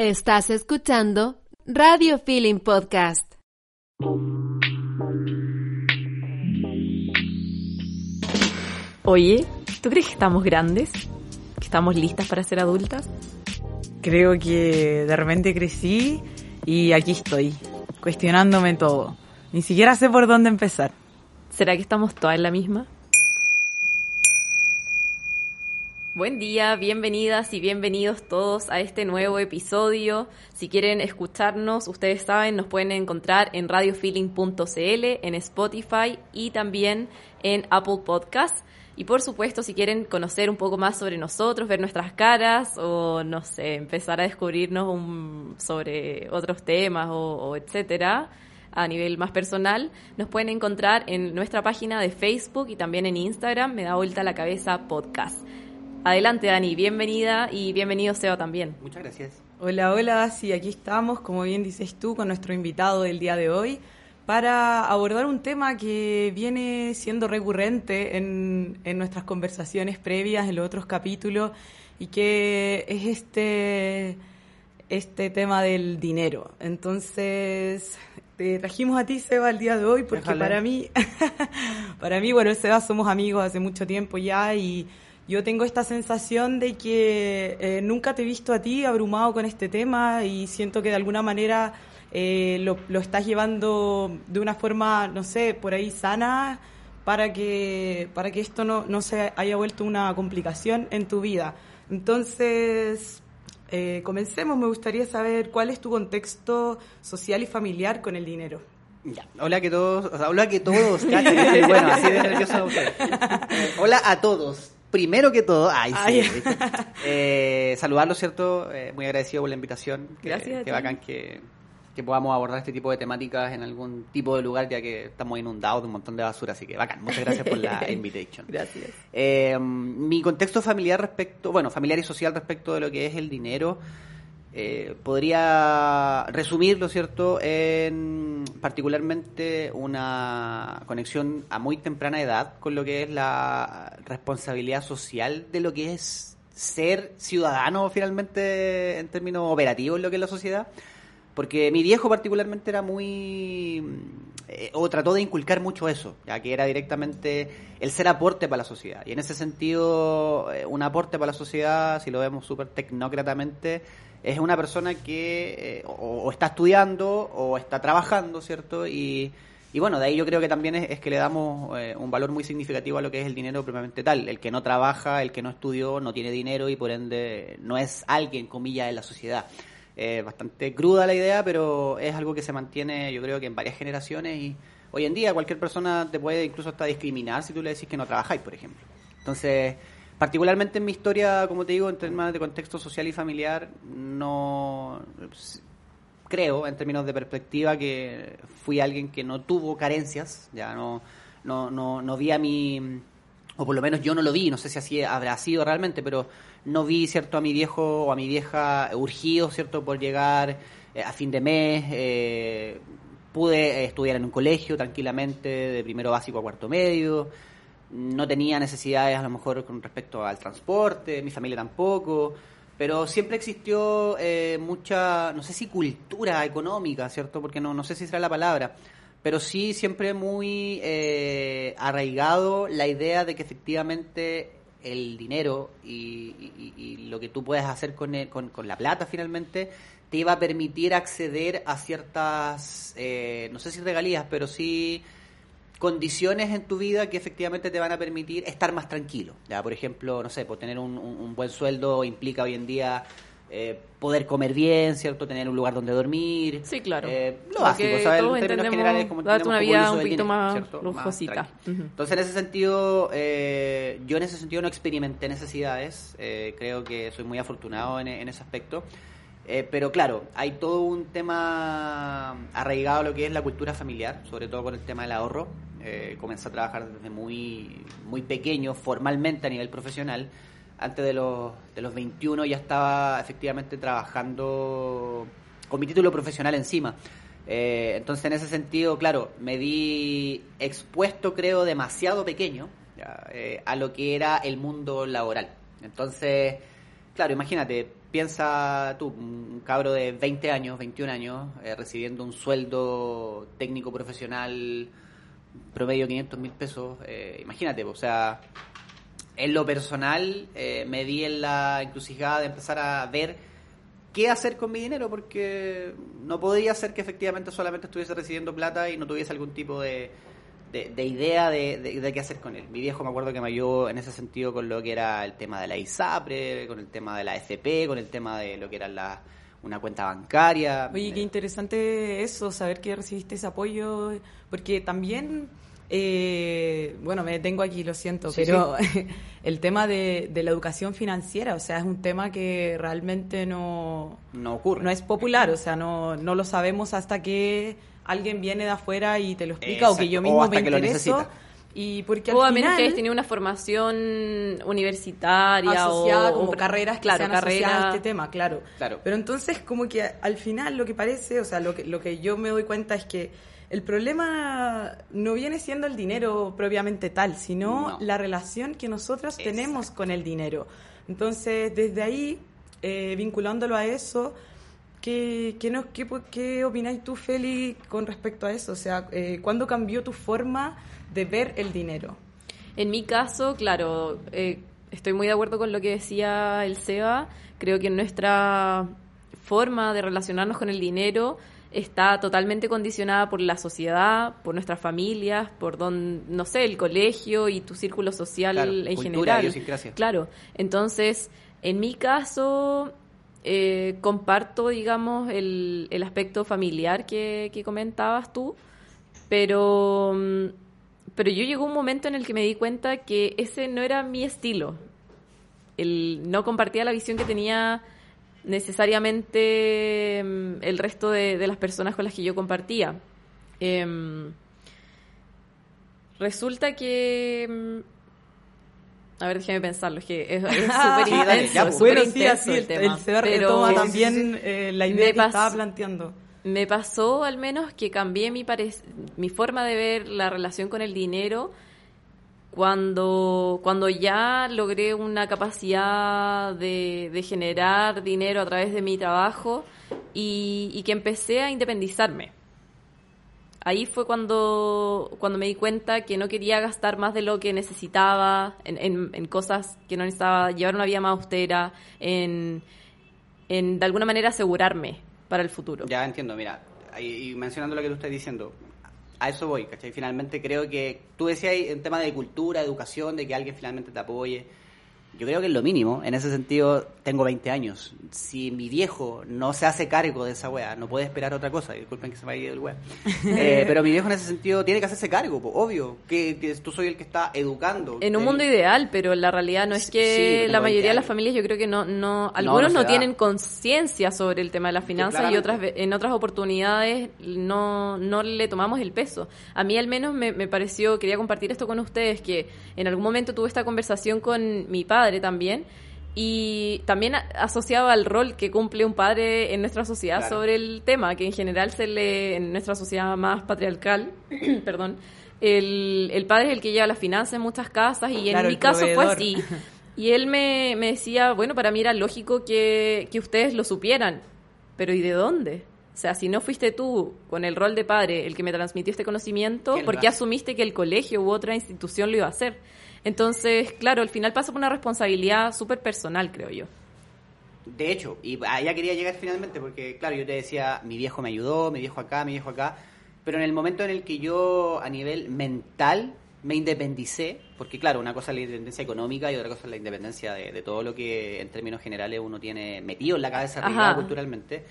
Estás escuchando Radio Feeling Podcast. Oye, ¿tú crees que estamos grandes? ¿Que estamos listas para ser adultas? Creo que de repente crecí y aquí estoy, cuestionándome todo. Ni siquiera sé por dónde empezar. ¿Será que estamos todas en la misma? Buen día, bienvenidas y bienvenidos todos a este nuevo episodio. Si quieren escucharnos, ustedes saben, nos pueden encontrar en radiofeeling.cl, en Spotify y también en Apple Podcasts. Y por supuesto, si quieren conocer un poco más sobre nosotros, ver nuestras caras o, no sé, empezar a descubrirnos sobre otros temas o, o etcétera, a nivel más personal, nos pueden encontrar en nuestra página de Facebook y también en Instagram, Me da vuelta la cabeza podcast. Adelante, Dani, bienvenida y bienvenido Seba también. Muchas gracias. Hola, hola, sí, aquí estamos, como bien dices tú, con nuestro invitado del día de hoy para abordar un tema que viene siendo recurrente en, en nuestras conversaciones previas, en los otros capítulos, y que es este, este tema del dinero. Entonces, te trajimos a ti, Seba, el día de hoy, porque Déjale. para mí, para mí, bueno, Seba, somos amigos hace mucho tiempo ya y yo tengo esta sensación de que eh, nunca te he visto a ti abrumado con este tema y siento que de alguna manera eh, lo, lo estás llevando de una forma, no sé, por ahí sana para que, para que esto no, no se haya vuelto una complicación en tu vida. Entonces, eh, comencemos. Me gustaría saber cuál es tu contexto social y familiar con el dinero. Ya. Hola que todos, o sea, hola que todos, bueno, así de nervioso. Eh, hola a todos. Primero que todo, ay, sí, Ay. ¿viste? Eh, saludarlos, ¿cierto? Eh, muy agradecido por la invitación. Que- Gracias ti. bacán que, que podamos abordar este tipo de temáticas en algún tipo de lugar, ya que estamos inundados de un montón de basura, así que bacán. Muchas gracias por la invitation. Gracias. Eh, mi contexto familiar respecto, bueno, familiar y social respecto de lo que es el dinero, eh, podría resumirlo, ¿cierto?, en particularmente una conexión a muy temprana edad con lo que es la responsabilidad social de lo que es ser ciudadano finalmente en términos operativos lo que es la sociedad. Porque mi viejo particularmente era muy... eh, o trató de inculcar mucho eso, ya que era directamente el ser aporte para la sociedad. Y en ese sentido, eh, un aporte para la sociedad, si lo vemos súper tecnócratamente, es una persona que eh, o, está estudiando o está trabajando, ¿cierto? Y, y bueno, de ahí yo creo que también es, es que le damos eh, un valor muy significativo a lo que es el dinero propiamente tal. El que no trabaja, el que no estudió, no tiene dinero y por ende no es alguien, comillas, en la sociedad. Eh, bastante cruda la idea, pero es algo que se mantiene yo creo que en varias generaciones y hoy en día cualquier persona te puede incluso hasta discriminar si tú le decís que no trabajáis, por ejemplo. Entonces, particularmente en mi historia, como te digo, en términos de contexto social y familiar, no creo, en términos de perspectiva, que fui alguien que no tuvo carencias, ya no, no, no, no vi a mi, o por lo menos yo no lo vi, no sé si así habrá sido realmente, pero no vi, ¿cierto?, a mi viejo o a mi vieja urgido, ¿cierto?, por llegar eh, a fin de mes, eh, pude eh, estudiar en un colegio tranquilamente, de primero básico a cuarto medio, no tenía necesidades a lo mejor con respecto al transporte, mi familia tampoco, pero siempre existió mucha, no sé si cultura económica, ¿cierto? Porque no, no sé si será la palabra, pero sí siempre muy arraigado la idea de que efectivamente el dinero y, lo que tú puedes hacer con, el- con, con la plata finalmente te iba a permitir acceder a ciertas, eh, no sé si regalías, pero sí condiciones en tu vida que efectivamente te van a permitir estar más tranquilo. Ya, por ejemplo, no sé, por tener un, un- un buen sueldo implica hoy en día eh, poder comer bien, ¿cierto? Tener un lugar donde dormir. Sí, claro. Eh, lo básico. En términos generales, como darte una vida un poquito dinero, más lujosita. Entonces, en ese sentido, eh, yo en ese sentido no experimenté necesidades. eh, creo que soy muy afortunado en, en ese aspecto. Eh, pero claro, hay todo un tema arraigado a lo que es la cultura familiar, sobre todo con el tema del ahorro. Comencé a trabajar desde muy, muy pequeño, formalmente a nivel profesional. Antes de los, de los 21 ya estaba efectivamente trabajando con mi título profesional encima. Eh, entonces, en ese sentido, claro, me vi expuesto, creo, demasiado pequeño eh, a lo que era el mundo laboral. Entonces, claro, imagínate, piensa tú, un cabro de 20 años, 21 años, eh, recibiendo un sueldo técnico profesional promedio 500 mil pesos, imagínate, o sea, en lo personal eh, me di en la encrucijada de empezar a ver qué hacer con mi dinero, porque no podía ser que efectivamente solamente estuviese recibiendo plata y no tuviese algún tipo de, de, idea de, de, qué hacer con él. Mi viejo me acuerdo que me ayudó en ese sentido con lo que era el tema de la ISAPRE, con el tema de la FP, con el tema de lo que era la, una cuenta bancaria. Oye, qué interesante eso, saber que recibiste ese apoyo, porque también... Eh, bueno, me detengo aquí, lo siento, pero el tema de, de, la educación financiera, o sea, es un tema que realmente no, no ocurre. No es popular, o sea, no, no lo sabemos hasta que alguien viene de afuera y te lo explica o que yo mismo me intereso. Y porque o a menos que hayas tenido una formación universitaria asociada o, como carreras claro, carreras, a este tema, claro. claro. Pero entonces como que al final lo que parece, o sea, lo que, lo que yo me doy cuenta es que el problema no viene siendo el dinero propiamente tal, sino la relación que nosotros tenemos con el dinero. Entonces, desde ahí, eh, vinculándolo a eso, ¿qué, qué, no, qué, qué opináis tú, Feli, con respecto a eso? O sea, eh, ¿cuándo cambió tu forma de ver el dinero? En mi caso, claro, eh, estoy muy de acuerdo con lo que decía el Seba. Creo que nuestra forma de relacionarnos con el dinero está totalmente condicionada por la sociedad, por nuestras familias, por don, no sé, el colegio y tu círculo social en general. Claro, entonces, en mi caso, eh, comparto, digamos, el, el aspecto familiar que, que, comentabas tú, pero, mm, pero yo llegó un momento en el que me di cuenta que ese no era mi estilo. El, no compartía la visión que tenía necesariamente mm, el resto de, las personas con las que yo compartía. Em, resulta que... Mm, a ver, déjame pensarlo, es que es súper intenso, bueno, sí, el, tema. pero también eh, la idea que estaba planteando. Me pasó al menos que cambié mi, mi forma de ver la relación con el dinero cuando, cuando ya logré una capacidad de, de generar dinero a través de mi trabajo y, que empecé a independizarme. Ahí fue cuando, cuando me di cuenta que no quería gastar más de lo que necesitaba en, en, cosas que no necesitaba, llevar una vida más austera, en, en de alguna manera asegurarme para el futuro. Ya entiendo, mira, y mencionando lo que tú estás diciendo, a eso voy, ¿cachai? Finalmente creo que tú decías en tema de cultura, educación, de que alguien finalmente te apoye. Yo creo que es lo mínimo. En ese sentido, tengo 20 años. Si mi viejo no se hace cargo de esa weá, no puede esperar otra cosa. Disculpen que se me haya ido el weá. Eh, pero mi viejo en ese sentido tiene que hacerse cargo, obvio. Que, tú soy el que está educando. En un mundo ideal, pero la realidad no es que la mayoría de las familias, yo creo que no. no algunos no, tienen conciencia sobre el tema de las finanzas y otras en otras oportunidades no, no le tomamos el peso. A mí, al menos, me, me pareció, quería compartir esto con ustedes, que en algún momento tuve esta conversación con mi padre también y también asociaba al rol que cumple un padre en nuestra sociedad sobre el tema, que en general se le, en nuestra sociedad más patriarcal, perdón, el, el, padre es el que lleva las finanzas en muchas casas y en mi caso fue así. Y él me, me, decía, bueno, para mí era lógico que, que ustedes lo supieran, pero ¿y de dónde? O sea, si no fuiste tú con el rol de padre el que me transmitió este conocimiento, ¿por qué asumiste que el colegio u otra institución lo iba a hacer? Entonces, claro, al final pasa por una responsabilidad súper personal, creo yo. De hecho, y allá quería llegar finalmente, porque claro, yo te decía, mi viejo me ayudó, mi viejo acá, mi viejo acá, pero en el momento en el que yo a nivel mental me independicé, porque claro, una cosa es la independencia económica y otra cosa es la independencia de, todo lo que en términos generales uno tiene metido en la cabeza culturalmente,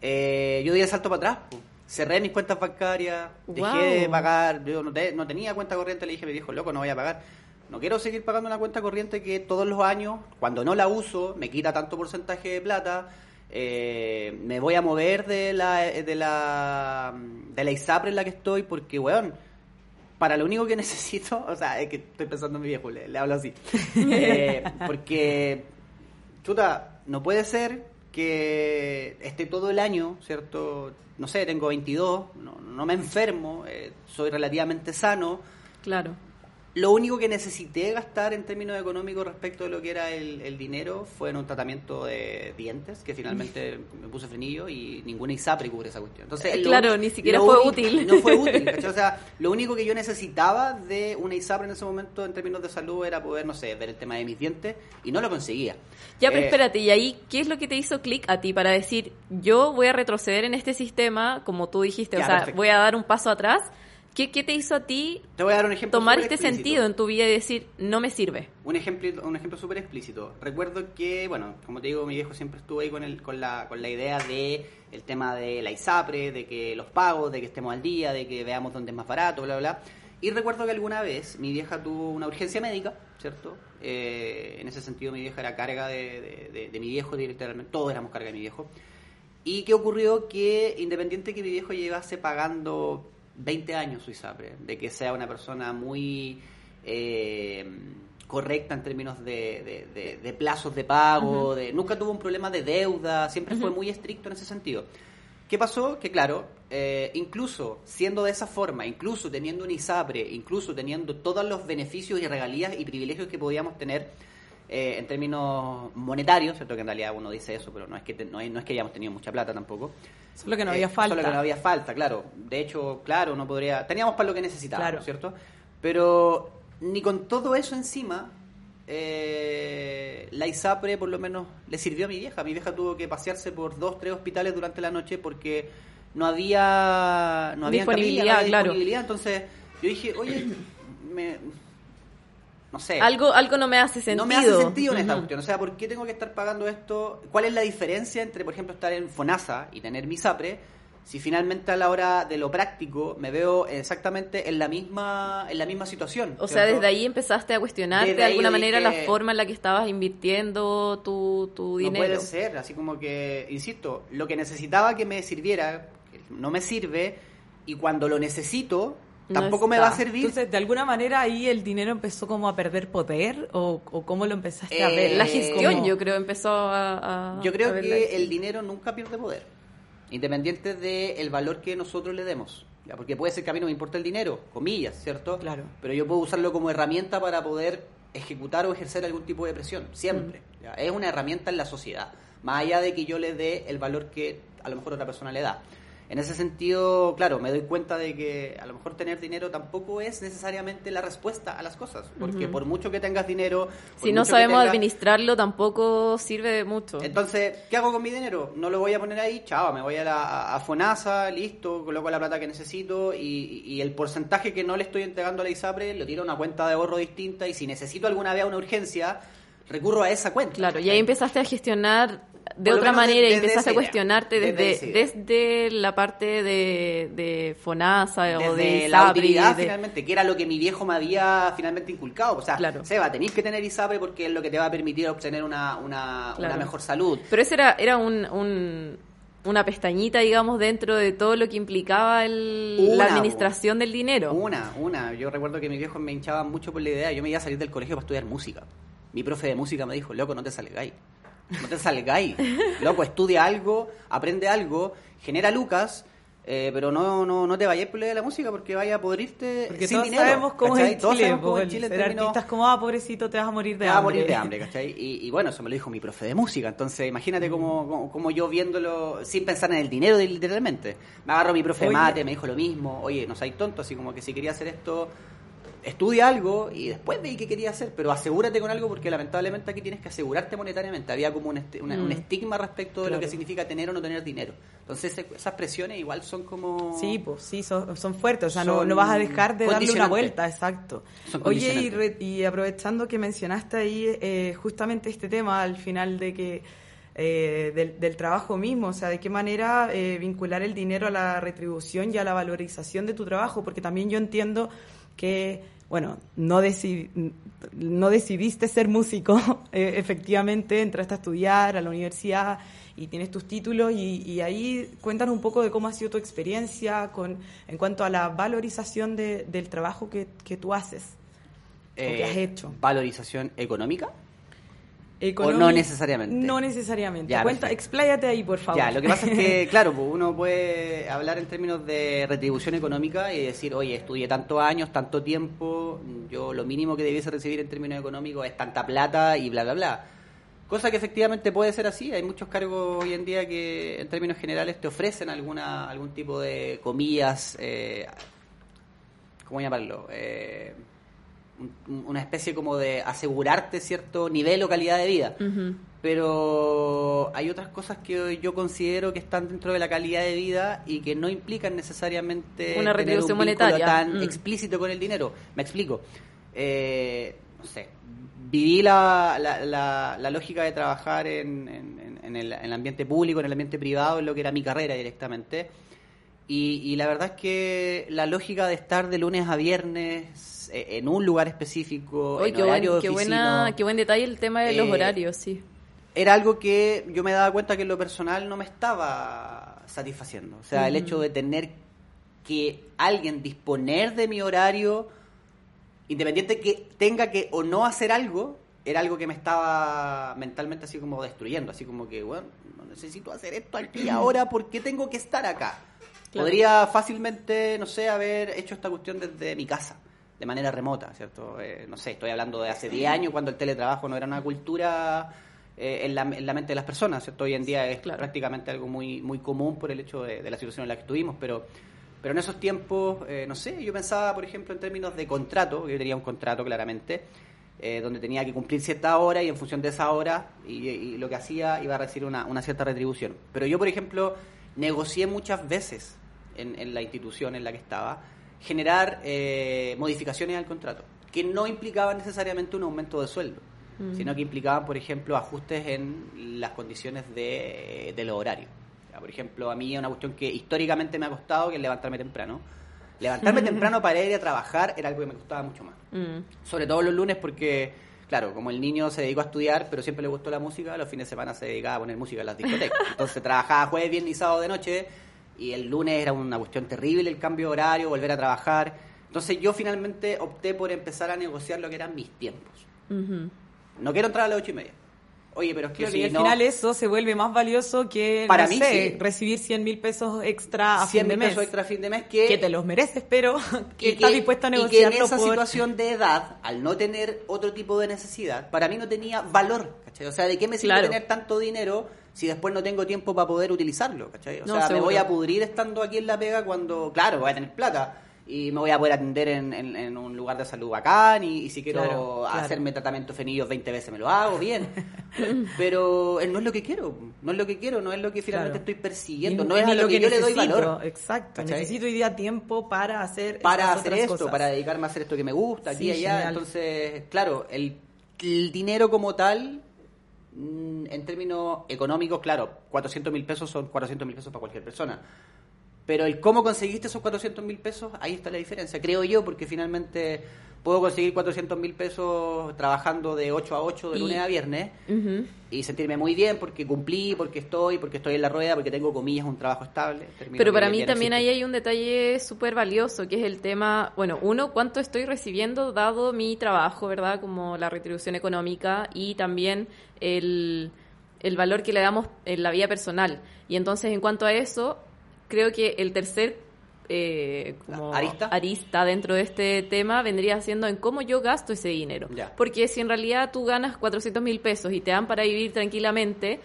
eh, yo di el salto para atrás. Cerré mis cuentas bancarias, dejé de pagar, yo no, no tenía cuenta corriente, le dije a mi viejo, loco, no voy a pagar no quiero seguir pagando una cuenta corriente que todos los años, cuando no la uso, me quita tanto porcentaje de plata. Eh, me voy a mover de la, de la de la ISAPRE en la que estoy porque, weón, para lo único que necesito, o sea, es que estoy pensando en mi viejo, le, hablo así. Eh, porque, chuta, no puede ser que esté todo el año, ¿cierto? No sé, tengo 22, no, no me enfermo, eh, soy relativamente sano. Claro Lo único que necesité gastar en términos económicos respecto de lo que era el, el dinero fue en un tratamiento de dientes, que finalmente me puse frenillo y ninguna ISAPRE cubre esa cuestión. Entonces, Eh, lo claro, ni siquiera fue útil. No fue útil, ¿cachai? O sea, lo único que yo necesitaba de una ISAPRE en ese momento en términos de salud era poder, no sé, ver el tema de mis dientes y no lo conseguía. Ya, pero Eh, espérate, ¿y ahí qué es lo que te hizo clic a ti para decir, yo voy a retroceder en este sistema, como tú dijiste, Ya, o sea, perfecto. voy a dar un paso atrás? ¿Qué, qué te hizo a ti Te voy a dar un ejemplo. tomar este explícito. sentido en tu vida y decir, no me sirve? Un ejemplo, un ejemplo súper explícito. Recuerdo que, bueno, como te digo, mi viejo siempre estuvo ahí con, el, con, la, con la idea de el tema de la ISAPRE, de que los pagos, de que estemos al día, de que veamos dónde es más barato, bla, bla. Y recuerdo que alguna vez mi vieja tuvo una urgencia médica, ¿cierto? Eh, en ese sentido mi vieja era carga de, de- de- de mi viejo directamente, todos éramos carga de mi viejo. ¿Y qué ocurrió? Que independiente que mi viejo llevase pagando 20 años su ISAPRE, de que sea una persona muy eh, correcta en términos de, de- de- de plazos de pago, de, nunca tuvo un problema de deuda, siempre fue muy estricto en ese sentido. ¿Qué pasó? Que claro, eh, incluso siendo de esa forma, incluso teniendo un ISAPRE, incluso teniendo todos los beneficios y regalías y privilegios que podíamos tener eh, en términos monetarios, ¿cierto? Que en realidad uno dice eso, pero no es que, te- no, no es que hayamos tenido mucha plata tampoco. Solo que no Eh, había falta. Solo que no había falta, claro. De hecho, claro, no podría... Teníamos para lo que necesitábamos, Claro. ¿cierto? Pero ni con todo eso encima, eh, la ISAPRE por lo menos le sirvió a mi vieja. Mi vieja tuvo que pasearse por dos, tres hospitales durante la noche porque no había... No había Disponibilidad, camilla, no había claro. disponibilidad. Entonces yo dije, oye, me... No sé. Algo, algo no me hace sentido. No me hace sentido en esta cuestión. O sea, ¿por qué tengo que estar pagando esto? ¿Cuál es la diferencia entre, por ejemplo, estar en FONASA y tener mi SAPRE? Si finalmente a la hora de lo práctico me veo exactamente en la misma, en la misma situación. O sea, desde ahí empezaste a cuestionarte Desde de alguna manera dije, la forma en la que estabas invirtiendo tu, tu No dinero. puede ser, así como que, insisto, lo que necesitaba que me sirviera, que no me sirve, y cuando lo necesito, No tampoco me va a servir. Entonces, de alguna manera ahí el dinero empezó como a perder poder o, o cómo lo empezaste a Eh, ver. La Eh, gestión, como- yo creo, empezó a... a- Yo creo a que el dinero nunca pierde poder, independiente del valor que nosotros le demos. ¿ya? Porque puede ser que a mí no me importa el dinero, comillas, ¿cierto? Claro. Pero yo puedo usarlo como herramienta para poder ejecutar o ejercer algún tipo de presión, siempre. Mm. ¿ya? Es una herramienta en la sociedad, más allá de que yo le dé el valor que a lo mejor otra persona le da. En ese sentido, claro, me doy cuenta de que a lo mejor tener dinero tampoco es necesariamente la respuesta a las cosas, porque por mucho que tengas dinero, Si no sabemos tengas- administrarlo, tampoco sirve de mucho. entonces, ¿qué hago con mi dinero? No lo voy a poner ahí, chao, me voy a, la, a FONASA, listo, coloco la plata que necesito y, y el porcentaje que no le estoy entregando a la ISAPRE lo tiro a una cuenta de ahorro distinta y si necesito alguna vez una urgencia, recurro a esa cuenta. Claro, y ahí empezaste a gestionar de otra manera y esa a cuestionarte desde desde, la parte de, de FONASA o de la ISAPRE, utilidad, de- finalmente, que era lo que mi viejo me había finalmente inculcado. O sea, Claro. Seba, tenéis que tener ISAPRE porque es lo que te va a permitir obtener una, una, Claro. una mejor salud. Pero eso era, era un, un- una pestañita, digamos, dentro de todo lo que implicaba el- Una, la administración del dinero. Una, una. Yo recuerdo que mis viejos me hinchaban mucho por la idea. Yo me iba a salir del colegio para estudiar música. Mi profe de música me dijo, loco, no te salgáis. No te salgáis. Loco, estudia algo, aprende algo, genera lucas, eh, pero no, no, no te vayáis por de la música porque vaya a podrirte Porque sin todos dinero. sabemos cómo ¿cachai? es Todos Chile, sabemos cómo es Chile ser artistas como, ah, pobrecito, te vas a morir de te va a hambre. morir de hambre, ¿cachai? Y, y bueno, eso me lo dijo mi profe de música. Entonces, imagínate cómo, cómo, cómo yo viéndolo sin pensar en el dinero, literalmente. Me agarró mi profe de Oye. mate, me dijo lo mismo. Oye, no seas tonto, así como que si quería hacer esto, estudia algo y después veí qué quería hacer, pero asegúrate con algo porque lamentablemente aquí tienes que asegurarte monetariamente. Había como un, una- un Mm. estigma respecto de lo que significa tener o no tener dinero. Entonces, esas presiones igual son como... Sí, pues sí, son, son fuertes, o sea, no, vas a dejar de darle una vuelta, exacto. Oye, y, re- y aprovechando que mencionaste ahí eh, justamente este tema al final de que eh, del, del trabajo mismo, o sea, de qué manera eh, vincular el dinero a la retribución y a la valorización de tu trabajo, porque también yo entiendo que, bueno, no, deci- no decidiste ser músico, eh, efectivamente, entraste a estudiar a la universidad y tienes tus títulos y, y ahí cuéntanos un poco de cómo ha sido tu experiencia con, en cuanto a la valorización de- del trabajo que, que tú haces. eh, que has hecho. Valorización económica. O no necesariamente. No necesariamente. Ya, Cuenta, expláyate ahí, por favor. Ya, lo que pasa es que, claro, pues uno puede hablar en términos de retribución económica y decir, oye, estudié tantos años, tanto tiempo, yo lo mínimo que debiese recibir en términos económicos es tanta plata y bla, bla, bla. Cosa que efectivamente puede ser así. Hay muchos cargos hoy en día que, en términos generales, te ofrecen alguna algún tipo de comillas, eh, ¿cómo llamarlo? Eh, una especie como de asegurarte cierto nivel o calidad de vida. Pero hay otras cosas que yo considero que están dentro de la calidad de vida y que no implican necesariamente Una retribución un monetaria. tan Mm. explícito con el dinero. Me explico. Eh, no sé, viví la, la, la- la lógica de trabajar en, en- en el, en el ambiente público, en el ambiente privado, en lo que era mi carrera directamente. Y, y la verdad es que la lógica de estar de lunes a viernes eh, en un lugar específico, en qué, horario buen, de qué, oficina, buena, qué buen detalle el tema de los Eh, horarios, sí. era algo que yo me daba cuenta que en lo personal no me estaba satisfaciendo. O sea, el hecho de tener que alguien disponer de mi horario, independiente que tenga que o no hacer algo, era algo que me estaba mentalmente así como destruyendo, así como que, bueno, no necesito hacer esto aquí y ahora, ¿por qué tengo que estar acá? Claro. Podría fácilmente, no sé, haber hecho esta cuestión desde mi casa, de manera remota, ¿cierto? Eh, no sé, estoy hablando de hace 10 años cuando el teletrabajo no era una cultura eh, en, la, en la mente de las personas, ¿cierto? Hoy en día es Claro. prácticamente algo muy, muy común por el hecho de, de la situación en la que estuvimos, pero, pero en esos tiempos, eh, no sé, yo pensaba, por ejemplo, en términos de contrato, yo tenía un contrato claramente, eh, donde tenía que cumplir cierta hora y en función de esa hora y, y lo que hacía iba a recibir una, una cierta retribución. Pero yo, por ejemplo, negocié muchas veces en, en la institución en la que estaba generar eh, modificaciones al contrato, que no implicaban necesariamente un aumento de sueldo, sino que implicaban, por ejemplo, ajustes en las condiciones de, de los horarios. Por ejemplo, a mí es una cuestión que históricamente me ha costado, que es levantarme temprano. Levantarme temprano para ir a trabajar era algo que me costaba mucho más Mm. sobre todo los lunes porque claro como el niño se dedicó a estudiar pero siempre le gustó la música los fines de semana se dedicaba a poner música en las discotecas. Entonces trabajaba jueves viernes y sábado de noche y el lunes era una cuestión terrible el cambio de horario volver a trabajar. Entonces yo finalmente opté por empezar a negociar lo que eran mis tiempos. No quiero entrar a las ocho y media oye pero es que si y al no final eso se vuelve más valioso que, Para no mí, sé, sí. recibir 100 mil pesos extra a 100 fin de mil mes. pesos extra a fin de mes que Que te los mereces, pero que y estás que- dispuesto a y que en esa por... situación de edad, al no tener otro tipo de necesidad, para mí no tenía valor, ¿cachai? O sea, ¿de qué me sirve Claro. tener tanto dinero si después no tengo tiempo para poder utilizarlo, ¿cachai? O No, sea, me voy a pudrir estando aquí en La Pega cuando, claro, voy a tener plata y me voy a poder atender en, en- en un lugar de salud bacán y, y si quiero Claro, claro. hacerme tratamiento fenillos 20 veces me lo hago, bien. Pero eh, no es lo que quiero, no es lo que quiero, no es lo que finalmente Claro. estoy persiguiendo, Y- no es ni a lo que, yo le doy valor. Exacto, ¿Cachai? necesito hoy día tiempo para hacer para hacer esto, cosas. para dedicarme a hacer esto que me gusta, aquí Sí, y allá. genial. Entonces, claro, el, el dinero como tal, mm, en términos económicos, claro, 400 mil pesos son 400 mil pesos para cualquier persona. Pero el cómo conseguiste esos 400 mil pesos, ahí está la diferencia, creo yo, porque finalmente puedo conseguir 400 mil pesos trabajando de 8 a 8 de Y- lunes a viernes y sentirme muy bien porque cumplí, porque estoy, porque estoy en la rueda, porque tengo comillas, un trabajo estable. Pero para mí también ahí hay un detalle súper valioso, que es el tema, bueno, uno, cuánto estoy recibiendo dado mi trabajo, ¿verdad? Como la retribución económica y también el, el valor que le damos en la vida personal. Y entonces, en cuanto a eso, creo que el tercer eh, como ¿Arista? arista dentro de este tema vendría siendo en cómo yo gasto ese dinero. Ya. Porque si en realidad tú ganas 400 mil pesos y te dan para vivir tranquilamente,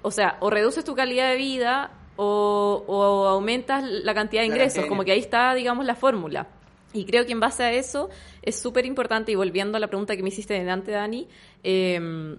o sea, o reduces tu calidad de vida o, o aumentas la cantidad de ingresos, cantidad de como que ahí está, digamos, la fórmula. Y creo que en base a eso es súper importante, y volviendo a la pregunta que me hiciste delante, Dani, eh,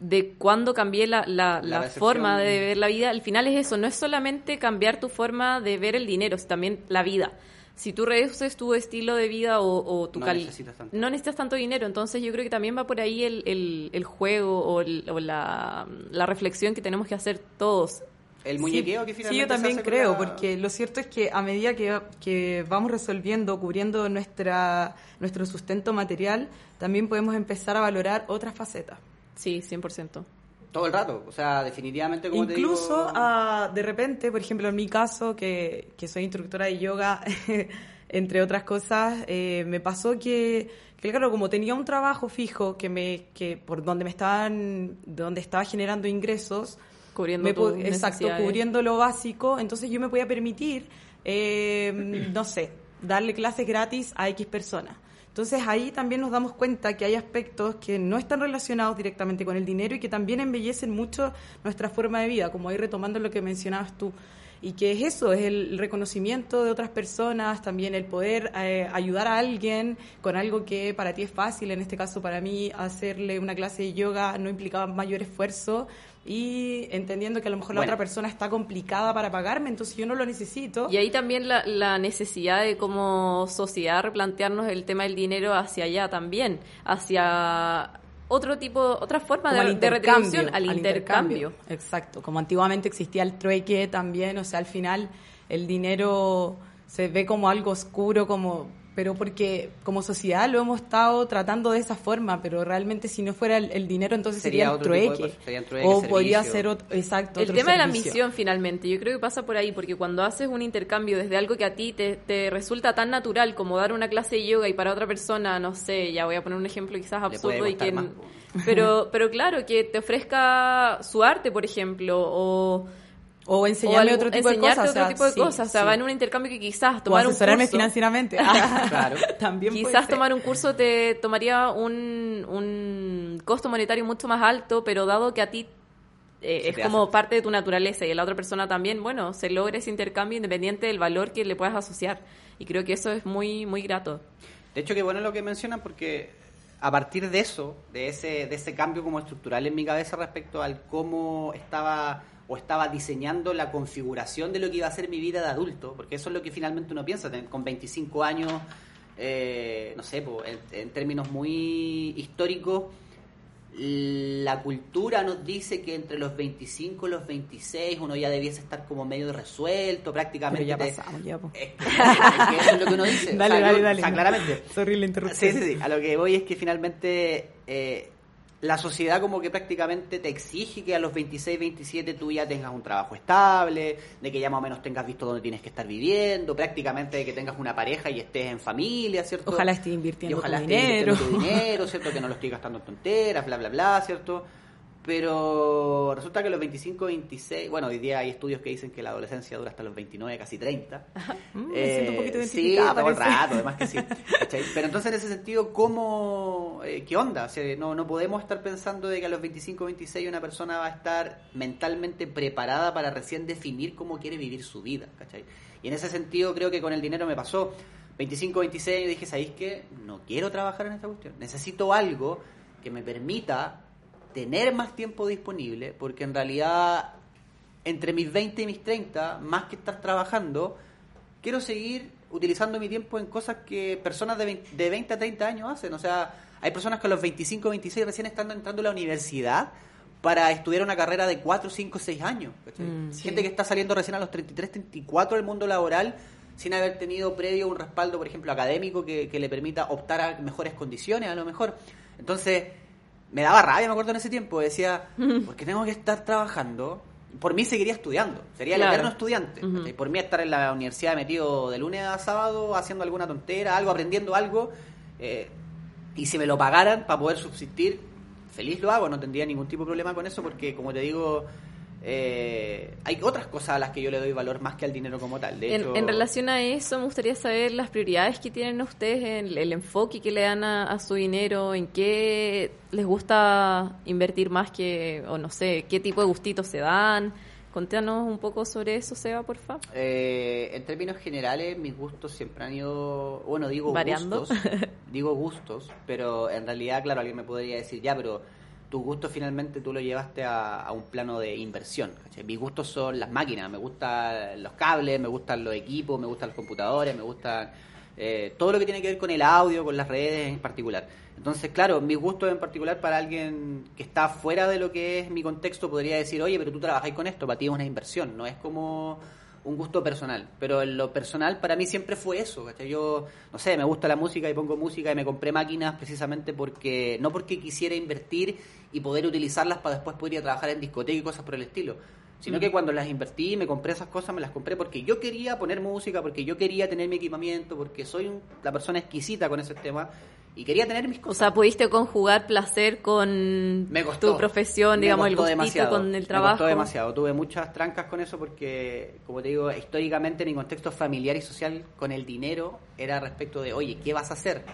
de cuándo cambié la, la, La la recepción. forma de ver la vida, al final es eso, no es solamente cambiar tu forma de ver el dinero, es también la vida. Si tú reduces tu estilo de vida o, o tu No cali- necesitas tanto. no necesitas tanto dinero, entonces yo creo que también va por ahí el, el, el juego o, el- o la, la reflexión que tenemos que hacer todos. El muñequeo que Sí, finalmente yo también se hace con creo, porque lo cierto es que a medida que, que vamos resolviendo, cubriendo nuestra, nuestro sustento material, también podemos empezar a valorar otras facetas. Sí, 100%. Todo el rato, o sea, definitivamente como Incluso, te digo... ah, de repente, por ejemplo, en mi caso, que, que soy instructora de yoga, entre otras cosas, eh, me pasó que, que, claro, como tenía un trabajo fijo que me, que por donde me estaban, donde estaba generando ingresos, cubriendo exacto, cubriendo lo básico, entonces yo me podía permitir, eh, no sé, darle clases gratis a X personas. Entonces ahí también nos damos cuenta que hay aspectos que no están relacionados directamente con el dinero y que también embellecen mucho nuestra forma de vida, como ahí retomando lo que mencionabas tú y que es eso, es el reconocimiento de otras personas, también el poder eh, ayudar a alguien con algo que para ti es fácil, en este caso para mí hacerle una clase de yoga no implicaba mayor esfuerzo y entendiendo que a lo mejor la otra persona está complicada para pagarme, entonces yo no lo necesito. Y ahí también la, la necesidad de como sociedad replantearnos el tema del dinero hacia allá también, hacia otro tipo, otra forma de, de, retribución al, intercambio. Exacto, como antiguamente existía el trueque también, o sea, al final el dinero se ve como algo oscuro, como pero porque como sociedad lo hemos estado tratando de esa forma, pero realmente si no fuera el, dinero entonces sería, el trueque. o podría ser otro, exacto. El tema de la misión finalmente, yo creo que pasa por ahí, porque cuando haces un intercambio desde algo que a ti te, te, resulta tan natural como dar una clase de yoga y para otra persona, no sé, ya voy a poner un ejemplo quizás absurdo y que... Pero, pero claro, que te ofrezca su arte, por ejemplo, o o enseñarme otro tipo de cosas. otro tipo de cosas. O sea, va en un intercambio que quizás tomar o asesorarme un curso. financieramente. claro. También quizás tomar un curso te tomaría un, un costo monetario mucho más alto, pero dado que a ti eh, es como parte de tu naturaleza y a la otra persona también, bueno, se logra ese intercambio independiente del valor que le puedas asociar. Y creo que eso es muy, muy grato. De hecho, qué bueno lo que mencionan porque a partir de eso, de ese, de ese cambio como estructural en mi cabeza respecto al cómo estaba o estaba diseñando la configuración de lo que iba a ser mi vida de adulto, porque eso es lo que finalmente uno piensa, con 25 años, eh, no sé, en, términos muy históricos, la cultura nos dice que entre los 25 y los 26 uno ya debiese estar como medio resuelto, prácticamente. ya pasamos, ya. Es, que, eso es lo que uno dice. dale, dale, dale. O sea, claramente. Sorry la interrupción. Sí, sí, sí. A lo que voy es que finalmente eh, la sociedad como que prácticamente te exige que a los 26, 27 tú ya tengas un trabajo estable, de que ya más o menos tengas visto dónde tienes que estar viviendo, prácticamente de que tengas una pareja y estés en familia, ¿cierto? Ojalá estés invirtiendo ojalá tu dinero. tu dinero, ¿cierto? Que no lo estés gastando en tonteras, bla, bla, bla, ¿cierto? Pero resulta que los 25, 26, bueno, hoy día hay estudios que dicen que la adolescencia dura hasta los 29, casi 30. Mm, me siento un poquito eh, Sí, todo el rato, además que sí. Pero entonces en ese sentido, ¿cómo, eh, qué onda? O sea, no, no podemos estar pensando de que a los 25, 26 una persona va a estar mentalmente preparada para recién definir cómo quiere vivir su vida, ¿cachai? Y en ese sentido creo que con el dinero me pasó. 25, 26 y dije, ¿sabéis qué? No quiero trabajar en esta cuestión. Necesito algo que me permita tener más tiempo disponible, porque en realidad entre mis 20 y mis 30, más que estar trabajando, quiero seguir utilizando mi tiempo en cosas que personas de 20, de 20 a 30 años hacen. O sea, hay personas que a los 25 26 recién están entrando a la universidad para estudiar una carrera de 4, 5, 6 años. Mm, Gente que está saliendo recién a los 33, 34 del mundo laboral sin haber tenido previo un respaldo, por ejemplo, académico que, que le permita optar a mejores condiciones, a lo mejor. Entonces, me daba rabia, me acuerdo en ese tiempo, decía, porque tengo que estar trabajando. Por mí seguiría estudiando, sería el eterno estudiante. Por mí estar en la universidad metido de lunes a sábado haciendo alguna tontera, algo, aprendiendo algo, eh, y si me lo pagaran para poder subsistir, feliz lo hago, no tendría ningún tipo de problema con eso, porque como te digo, eh, hay otras cosas a las que yo le doy valor más que al dinero como tal. De en, relación a eso, me gustaría saber las prioridades que tienen ustedes, en el, enfoque que le dan a, su dinero, en qué les gusta invertir más que, o no sé, qué tipo de gustitos se dan. Contanos un poco sobre eso, Seba, por favor. Eh, en términos generales, mis gustos siempre han ido, bueno, digo Variando. gustos, digo gustos, pero en realidad, claro, alguien me podría decir, ya, pero tu gusto finalmente tú lo llevaste a, un plano de inversión. Mis gustos son las máquinas, me gustan los cables, me gustan los equipos, me gustan los computadores, me gustan eh, todo lo que tiene que ver con el audio, con las redes en particular. Entonces, claro, mis gustos en particular para alguien que está fuera de lo que es mi contexto podría decir, oye, pero tú trabajáis con esto, para ti es una inversión, no es como un gusto personal. Pero en lo personal para mí siempre fue eso. Yo, no sé, me gusta la música y pongo música y me compré máquinas precisamente porque, no porque quisiera invertir y poder utilizarlas para después poder ir a trabajar en discoteca y cosas por el estilo. sino que cuando las invertí, me compré esas cosas, me las compré porque yo quería poner música, porque yo quería tener mi equipamiento, porque soy la persona exquisita con ese tema y quería tener mis cosas. O sea, pudiste conjugar placer con me costó, tu profesión, digamos, el gustito demasiado, con el trabajo. Me costó demasiado. Tuve muchas trancas con eso porque, como te digo, históricamente mi contexto familiar y social con el dinero era respecto de, oye, ¿qué vas a hacer?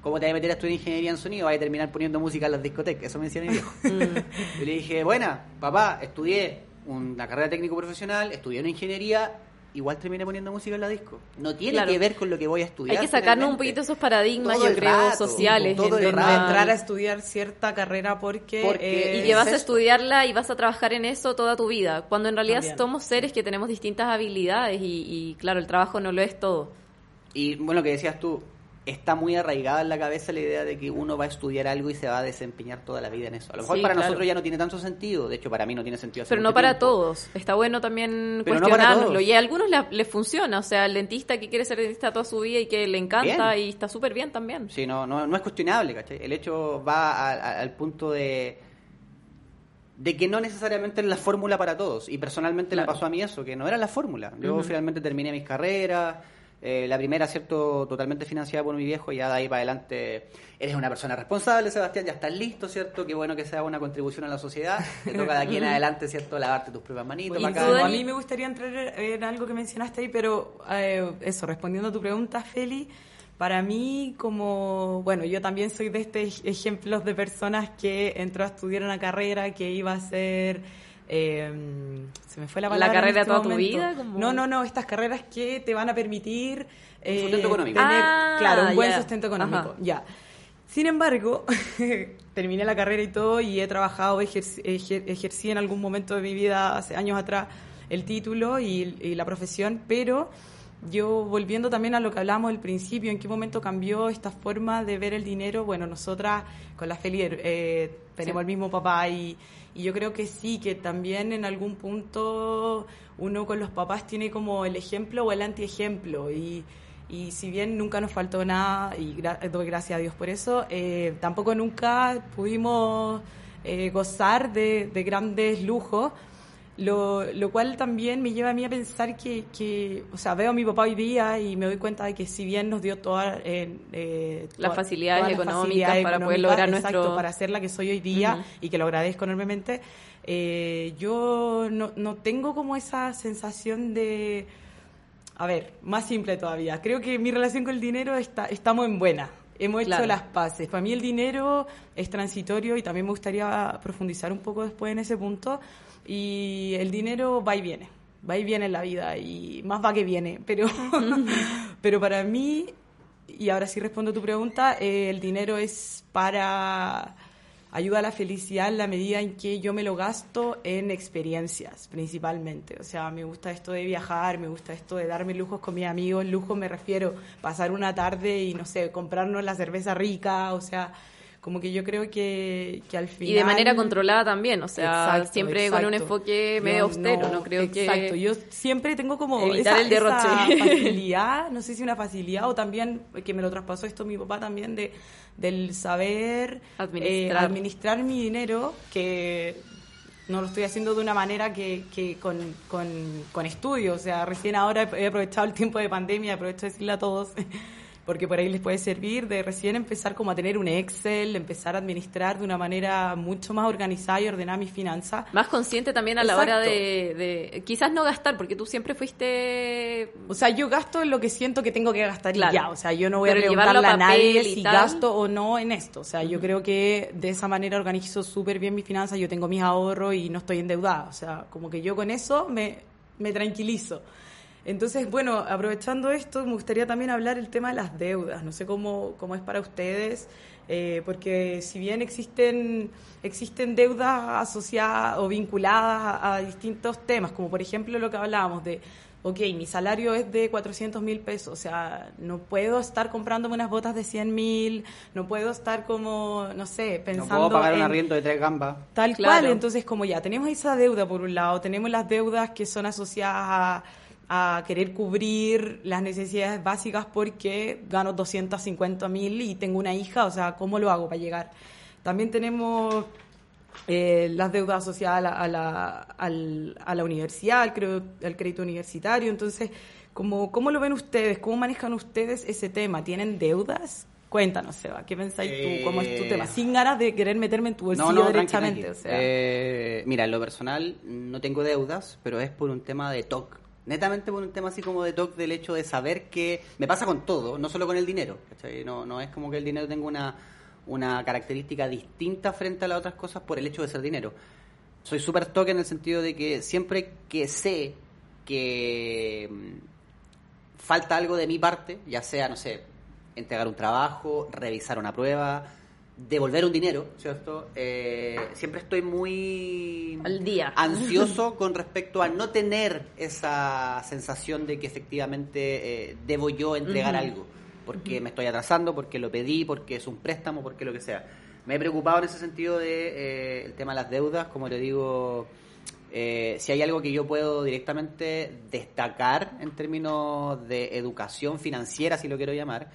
¿Cómo te vas a meter a estudiar ingeniería en sonido? Vas a terminar poniendo música en las discotecas. Eso me decía mi viejo. Mm. Yo le dije, buena, papá, estudié una carrera técnico profesional, estudié una ingeniería, igual terminé poniendo música en la disco. No tiene que ver con lo que voy a estudiar. Hay que sacarnos un poquito esos paradigmas, yo creo, sociales. Todo el entrar a estudiar cierta carrera porque... porque y que vas a estudiarla y vas a trabajar en eso toda tu vida. Cuando en realidad somos seres que tenemos distintas habilidades y, y, claro, el trabajo no lo es todo. Y bueno, que decías tú, está muy arraigada en la cabeza la idea de que uno va a estudiar algo y se va a desempeñar toda la vida en eso. A lo mejor para nosotros ya no tiene tanto sentido, de hecho para mí no tiene sentido. Pero no para todos, está bueno también cuestionarlo y a algunos les, funciona, o sea, el dentista que quiere ser dentista toda su vida y que le encanta y está súper bien también. Sí, no, no, es cuestionable, ¿cachai? El hecho va al punto de de que no necesariamente es la fórmula para todos. Y personalmente me pasó a mí eso, que no era la fórmula. Yo finalmente terminé mis carreras, eh, la primera, ¿cierto? Totalmente financiada por mi viejo y ya de ahí para adelante eres una persona responsable, Sebastián, ya estás listo, ¿cierto? Qué bueno que sea una contribución a la sociedad. Te toca de aquí en adelante, ¿cierto? Lavarte tus propias manitos. a mí me gustaría entrar en algo que mencionaste ahí, pero eh, eso, respondiendo a tu pregunta, Feli, para mí, como, bueno, yo también soy de estos ejemplos de personas que entró a estudiar una carrera que iba a ser eh, se me fue la palabra. ¿La carrera este toda tu vida? No, no, no, estas carreras que te van a permitir. Eh, sustento económico. Tener, ah, claro, un buen sustento económico. Ya. Sin embargo, terminé la carrera y todo y he trabajado, ejercí, en algún momento de mi vida, hace años atrás, el título y, la profesión, pero yo volviendo también a lo que hablamos al principio, en qué momento cambió esta forma de ver el dinero, bueno, nosotras con la Felier eh, tenemos el mismo papá y y yo creo que sí, que también en algún punto uno con los papás tiene como el ejemplo o el antiejemplo. Y, y si bien nunca nos faltó nada, y doy gracias a Dios por eso, eh, tampoco nunca pudimos eh, gozar de, de grandes lujos lo, lo, cual también me lleva a mí a pensar que, que, o sea, veo a mi papá hoy día y me doy cuenta de que si bien nos dio todas eh, las facilidades económicas para poder lograr nuestro... para ser la que soy hoy día y que lo agradezco enormemente, eh, yo no, no tengo como esa sensación de... A ver, más simple todavía. Creo que mi relación con el dinero está, estamos en buena. Hemos hecho las paces. Para mí el dinero es transitorio y también me gustaría profundizar un poco después en ese punto y el dinero va y viene, va y viene en la vida y más va que viene, pero, pero para mí, y ahora sí respondo a tu pregunta, eh, el dinero es para ayuda a la felicidad en la medida en que yo me lo gasto en experiencias, principalmente. O sea, me gusta esto de viajar, me gusta esto de darme lujos con mis amigos. Lujo me refiero pasar una tarde y, no sé, comprarnos la cerveza rica, o sea, como que yo creo que, que al final... Y de manera controlada también, o sea, siempre con un enfoque medio austero, no, creo que... Exacto, yo siempre tengo como evitar el derroche. facilidad, no sé si una facilidad o también, que me lo traspasó esto mi papá también, de del saber eh, administrar, mi dinero, que no lo estoy haciendo de una manera que, que con, con, con estudio, o sea, recién ahora he aprovechado el tiempo de pandemia, aprovecho de decirle a todos porque por ahí les puede servir de recién empezar como a tener un Excel, empezar a administrar de una manera mucho más organizada y ordenar mis finanzas. Más consciente también a la hora de, quizás no gastar, porque tú siempre fuiste... O sea, yo gasto en lo que siento que tengo que gastar y ya, o sea, yo no voy a preguntarle a, nadie si gasto o no en esto, o sea, yo creo que de esa manera organizo súper bien mis finanzas, yo tengo mis ahorros y no estoy endeudada, o sea, como que yo con eso me, me tranquilizo. Entonces, bueno, aprovechando esto, me gustaría también hablar el tema de las deudas. No sé cómo, cómo es para ustedes, eh, porque si bien existen, existen deudas asociadas o vinculadas a, distintos temas, como por ejemplo lo que hablábamos de, ok, mi salario es de 400 mil pesos, o sea, no puedo estar comprándome unas botas de 100 mil, no puedo estar como, no sé, pensando... No puedo pagar un arriendo de tres gambas. Tal cual, entonces como ya, tenemos esa deuda por un lado, tenemos las deudas que son asociadas a a querer cubrir las necesidades básicas porque gano 250 mil y tengo una hija, o sea, ¿cómo lo hago para llegar? También tenemos eh, las deudas asociadas a la, a la, a la universidad, al, creo- al crédito universitario. Entonces, ¿cómo, ¿cómo lo ven ustedes? ¿Cómo manejan ustedes ese tema? ¿Tienen deudas? Cuéntanos, Seba, ¿qué pensáis tú? ¿Cómo es tu Eh, tema? Sin ganas de querer meterme en tu bolsillo tranqui, derechamente. tranqui. O sea, Eh, mira, en lo personal no tengo deudas, pero es por un tema de TOC. Netamente por un tema así como de TOC del hecho de saber que me pasa con todo, no solo con el dinero. No, no es como que el dinero tenga una, una característica distinta frente a las otras cosas por el hecho de ser dinero. Soy súper TOC en el sentido de que siempre que sé que mm, falta algo de mi parte, ya sea, no sé, entregar un trabajo, revisar una prueba, devolver un dinero, ¿cierto? Eh, siempre estoy muy Al día. ansioso con respecto a no tener esa sensación de que efectivamente eh, debo yo entregar algo, porque me estoy atrasando, porque lo pedí, porque es un préstamo, porque lo que sea. Me he preocupado en ese sentido de eh, el tema de las deudas, como te digo, eh, si hay algo que yo puedo directamente destacar en términos de educación financiera, si lo quiero llamar,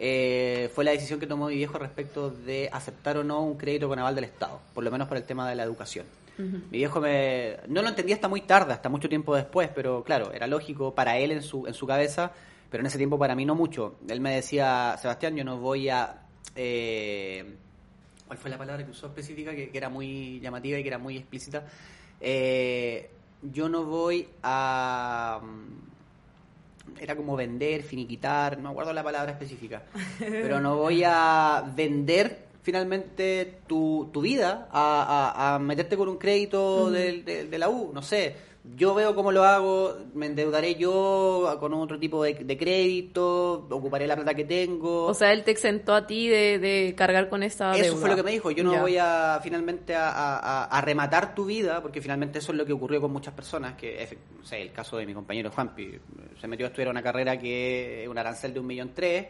eh, fue la decisión que tomó mi viejo respecto de aceptar o no un crédito con aval del Estado, por lo menos por el tema de la educación. Mi viejo me, no lo entendía hasta muy tarde, hasta mucho tiempo después, pero claro, era lógico para él en su, en su cabeza, pero en ese tiempo para mí no mucho. Él me decía, Sebastián, yo no voy a... eh, ¿Cuál fue la palabra que usó específica? Que, que era muy llamativa y que era muy explícita. Eh, yo no voy a... Era como vender, finiquitar, no me acuerdo la palabra específica. Pero no voy a vender finalmente tu, tu vida a, a- a meterte con un crédito del- de, de la U, no sé. Yo veo cómo lo hago, me endeudaré yo con otro tipo de, de crédito, ocuparé la plata que tengo. O sea, él te exentó a ti de, de cargar con esa Eso deuda. fue lo que me dijo. Yo no Ya. voy a finalmente a, a- rematar tu vida, porque finalmente eso es lo que ocurrió con muchas personas. Que, sé, el caso de mi compañero Juanpi, se metió a estudiar una carrera que es un arancel de un millón tres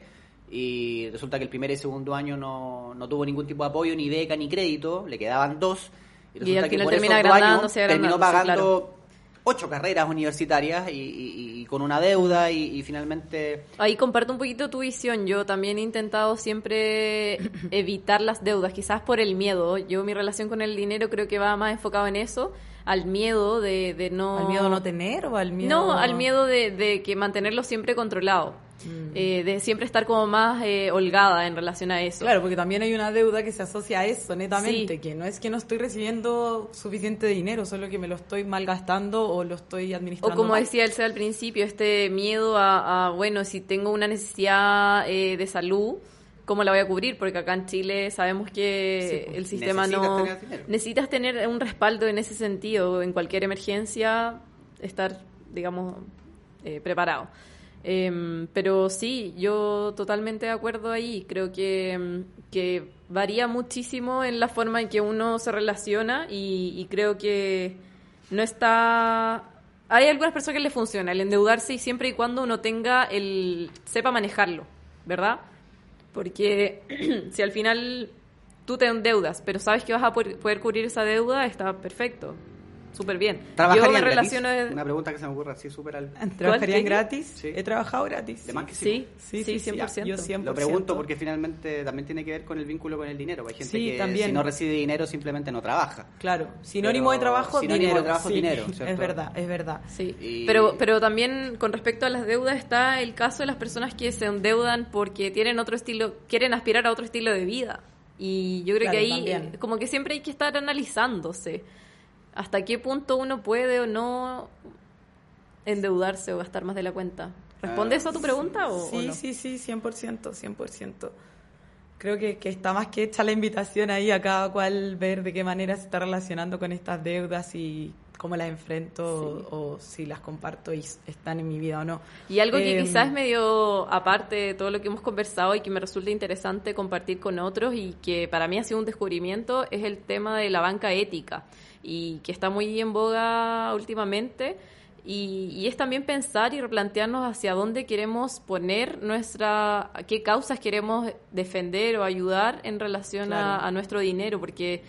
y resulta que el primer y segundo año no, no tuvo ningún tipo de apoyo, ni beca, ni crédito, le quedaban dos. Y resulta al que por termina esos dos años terminó pagando ocho carreras universitarias y, y- y con una deuda y, y finalmente... Ahí comparto un poquito tu visión. Yo también he intentado siempre evitar las deudas, quizás por el miedo. Yo mi relación con el dinero creo que va más enfocado en eso, al miedo de, de no... ¿Al miedo no tener o al miedo...? No, al miedo de, de que mantenerlo siempre controlado. Mm. Eh, de siempre estar como más eh, holgada en relación a eso. Claro, porque también hay una deuda que se asocia a eso, netamente, Sí. que no es que no estoy recibiendo suficiente dinero, solo que me lo estoy malgastando o lo estoy O administrando como mal. decía Elsa al principio, este miedo a, a, bueno, si tengo una necesidad eh, de salud, ¿cómo la voy a cubrir? Porque acá en Chile sabemos que Sí, pues, el sistema necesitas no... tener dinero. Necesitas tener un respaldo en ese sentido, en cualquier emergencia, estar, digamos, eh, preparado. Em, pero sí, yo totalmente de acuerdo ahí. Creo que, em, que varía muchísimo en la forma en que uno se relaciona y, y creo que no está... Hay algunas personas que le funciona el endeudarse y siempre y cuando uno tenga el... sepa manejarlo, ¿verdad? Porque si al final tú te endeudas, pero sabes que vas a poder cubrir esa deuda, está perfecto. Súper bien. Yo ¿Trabajarían me gratis? relaciono... de- Una pregunta que se me ocurre así súper al... ¿Trabajarían gratis? Sí. He trabajado gratis. De más que Sí, Sí, sí, sí, sí, 100%. yo 100%. Lo pregunto porque finalmente también tiene que ver con el vínculo con el dinero. Hay gente Sí, que también. si no recibe dinero simplemente no trabaja. Claro, sinónimo Pero de trabajo, sinónimo dinero. de trabajo, sí, dinero, Es verdad, es verdad. Sí, Y- pero, pero también con respecto a las deudas está el caso de las personas que se endeudan porque tienen otro estilo, quieren aspirar a otro estilo de vida. Y yo creo Claro, que ahí también. como que siempre hay que estar analizándose hasta qué punto uno puede o no endeudarse o gastar más de la cuenta. ¿Responde Ah, eso a tu pregunta o, o Sí, no? sí, sí, 100%, 100%. Creo que, que está más que hecha la invitación ahí a cada cual ver de qué manera se está relacionando con estas deudas y cómo las enfrento o, o si las comparto y están en mi vida o no. Y algo que Em, quizás es medio aparte de todo lo que hemos conversado y que me resulta interesante compartir con otros y que para mí ha sido un descubrimiento es el tema de la banca ética y que está muy en boga últimamente. Y, y es también pensar y replantearnos hacia dónde queremos poner nuestra, qué causas queremos defender o ayudar en relación a- nuestro dinero, porque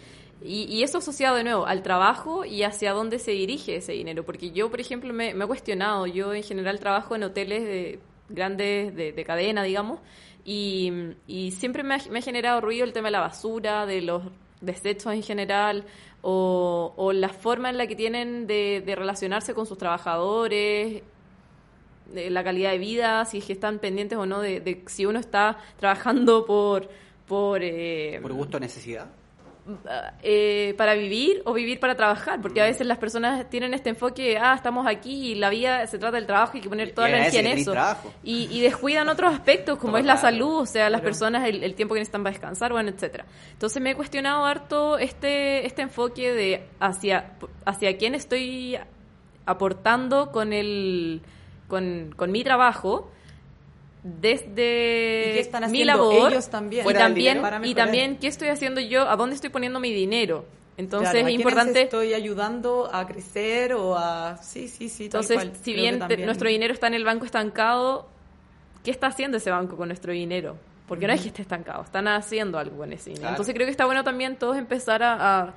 y, y eso asociado de nuevo al trabajo y hacia dónde se dirige ese dinero. Porque yo, por ejemplo, me, me he cuestionado, yo en general trabajo en hoteles de grandes, de, de cadena, digamos, y, y siempre me ha, me ha generado ruido el tema de la basura, de los desechos en general o, o la forma en la que tienen de, de relacionarse con sus trabajadores, de la calidad de vida, si es que están pendientes o no de, si uno está trabajando por por, eh, ¿Por gusto o necesidad? Eh, para vivir o vivir para trabajar, porque a veces las personas tienen este enfoque, ah, estamos aquí y la vida se trata del trabajo y hay que poner toda Y la energía en eso. Y, y descuidan otros aspectos, como es la salud, o sea, las personas, el, el tiempo que necesitan para descansar, bueno, etcétera. Entonces me he cuestionado harto este, este enfoque de hacia, hacia quién estoy aportando con el con, con mi trabajo desde ¿Y qué están mi labor ellos también? y también y también qué estoy haciendo yo a dónde estoy poniendo mi dinero entonces Claro, ¿a es importante estoy ayudando a crecer o a... Sí, sí, sí, entonces cual. si bien también. nuestro dinero está en el banco estancado qué está haciendo ese banco con nuestro dinero porque no es que esté estancado están haciendo algo con ese dinero Claro. entonces creo que está bueno también todos empezar a, a-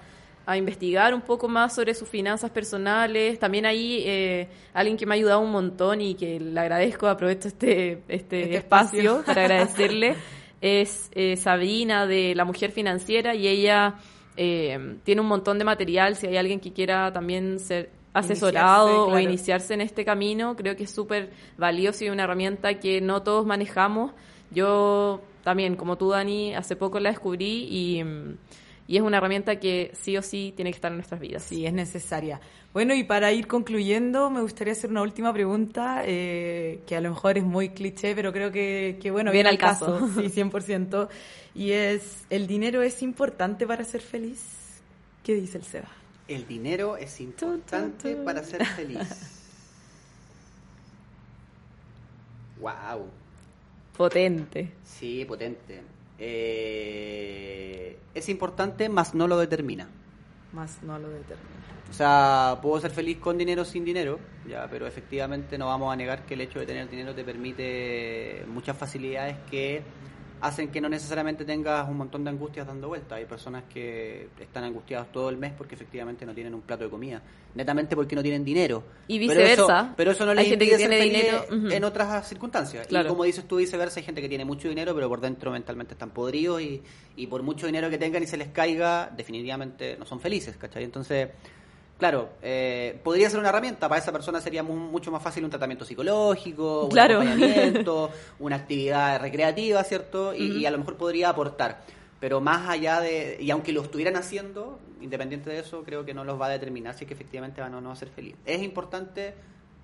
a investigar un poco más sobre sus finanzas personales también ahí eh, alguien que me ha ayudado un montón y que le agradezco aprovecho este este, Este espacio, espacio. para agradecerle es eh, Sabrina de La Mujer Financiera y ella eh, tiene un montón de material si hay alguien que quiera también ser asesorado Iniciarse, o iniciarse en este camino, creo que es súper valioso y una herramienta que no todos manejamos. Yo también, como tú, Dani, hace poco la descubrí y, mm, y es una herramienta que sí o sí tiene que estar en nuestras vidas. Sí, es necesaria. Bueno, y para ir concluyendo, me gustaría hacer una última pregunta, eh, que a lo mejor es muy cliché, pero creo que, que bueno, Viene al caso. caso. Sí, 100%. Y es, ¿el dinero es importante para ser feliz? ¿Qué dice el Seba? El dinero es importante para ser feliz. Wow. Potente. Sí, potente. Eh, es importante, mas no lo determina. Más no lo determina. O sea, puedo ser feliz con dinero o sin dinero, ya, pero efectivamente no vamos a negar que el hecho de tener dinero te permite muchas facilidades que hacen que no necesariamente tengas un montón de angustias dando vueltas. Hay personas que están angustiadas todo el mes porque efectivamente no tienen un plato de comida, netamente porque no tienen dinero. Y Pero eso- viceversa. Pero eso, no Hay les gente que tiene dinero, en otras circunstancias. Claro. Y como dices tú, viceversa, hay gente que tiene mucho dinero, pero por dentro mentalmente están podridos y, y por mucho dinero que tengan y se les caiga, definitivamente no son felices, ¿cachai? Entonces, claro, eh, podría ser una herramienta, para esa persona sería mu- mucho más fácil un tratamiento psicológico, Claro. un acompañamiento, una actividad recreativa, ¿cierto? Y, y a lo mejor podría aportar. Pero más allá de, y aunque lo estuvieran haciendo, independiente de eso, creo que no los va a determinar si es que efectivamente van o no a ser feliz. Es importante,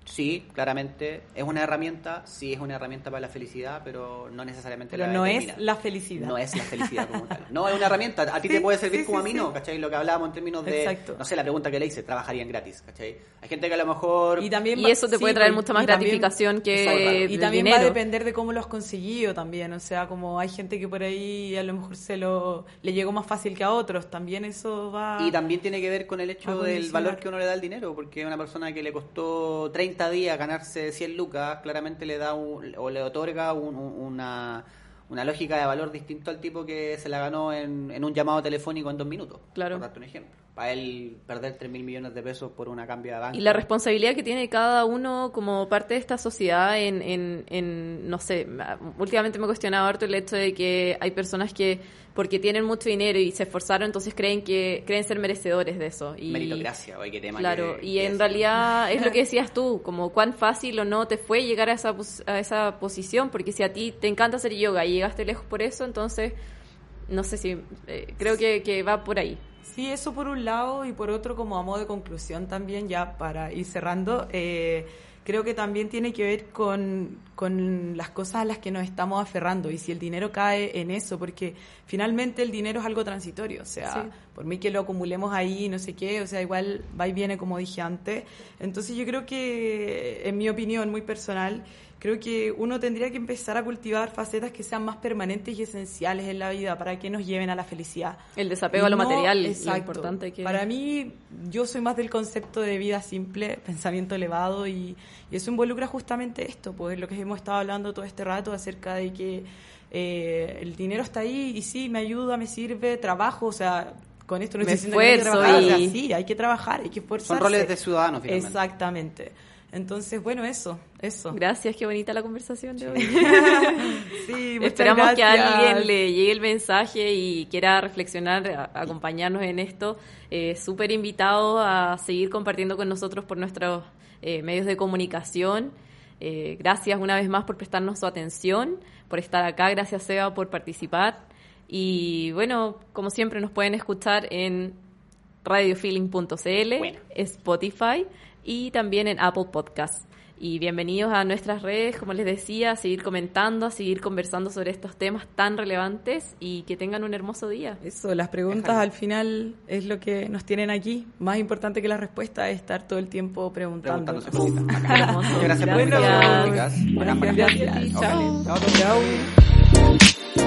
sí, claramente, es una herramienta, sí es una herramienta para la felicidad, pero no necesariamente Pero la no es la felicidad. No es la felicidad como tal. No, es una herramienta. A ti Sí, te puede servir sí, como sí, a mí sí. no, ¿cachai? Lo que hablábamos en términos de, Exacto. no sé, la pregunta que le hice, trabajarían gratis, ¿cachai? Hay gente que a lo mejor... Y también Y eso te puede traer mucha más también- gratificación que. Y también dinero. va a depender de cómo lo has conseguido también, o sea, como hay gente que por ahí a lo mejor se lo le llegó más fácil que a otros, también eso va Y también tiene que ver con el hecho del valor que uno le da al dinero, porque una persona que le costó 30 días ganarse 100 lucas, claramente le da un- o le otorga un- una, una lógica de valor distinto al tipo que se la ganó en, en un llamado telefónico en dos minutos. Claro. Por darte un ejemplo. Para él perder 3 mil millones de pesos por una cambia de banco. Y la responsabilidad que tiene cada uno como parte de esta sociedad en, en, en, no sé, últimamente me he cuestionado harto el hecho de que hay personas que porque tienen mucho dinero y se esforzaron, entonces creen que creen ser merecedores de eso. Y, Meritocracia, oye, qué tema Claro, que- y que en es. realidad es lo que decías tú, como cuán fácil o no te fue llegar a esa, a esa posición, porque si a ti te encanta hacer yoga y llegaste lejos por eso, entonces, no sé si, eh, creo que, que va por ahí. Sí, eso por un lado y por otro como a modo de conclusión también, ya para ir cerrando, eh, creo que también tiene que ver con, con las cosas a las que nos estamos aferrando y si el dinero cae en eso, porque finalmente el dinero es algo transitorio, o sea, Sí. por mí que lo acumulemos ahí, no sé qué, o sea, igual va y viene como dije antes. Entonces yo creo que, en mi opinión muy personal, creo que uno tendría que empezar a cultivar facetas que sean más permanentes y esenciales en la vida para que nos lleven a la felicidad. El desapego a lo material, lo exacto. importante que... Para mí, yo soy más del concepto de vida simple, pensamiento elevado, y, y eso involucra justamente esto, pues lo que hemos estado hablando todo este rato acerca de que eh, el dinero está ahí y sí, me ayuda, me sirve, trabajo, o sea, con esto no Me estoy diciendo que hay que esfuerzo trabajar, o sea, y- sí, hay que trabajar, hay que esforzarse. Son roles de ciudadanos, finalmente. Exactamente. Entonces, bueno, eso, eso. Gracias, qué bonita la conversación de hoy. sí, Esperamos que a alguien le llegue el mensaje y quiera reflexionar, acompañarnos en esto. Eh, Súper invitado a seguir compartiendo con nosotros por nuestros eh, medios de comunicación. Eh, gracias una vez más por prestarnos su atención, por estar acá. Gracias, Seba, por participar. Y bueno, como siempre, nos pueden escuchar en radiofeeling.cl, Spotify y también en Apple Podcasts. Y bienvenidos a nuestras redes, como les decía, a seguir comentando, a seguir conversando sobre estos temas tan relevantes y que tengan un hermoso día. Eso, las preguntas al final es lo que nos tienen aquí. Más importante que la respuesta es estar todo el tiempo preguntando. Gracias por Gracias. Gracias. Gracias. Chao. Chao.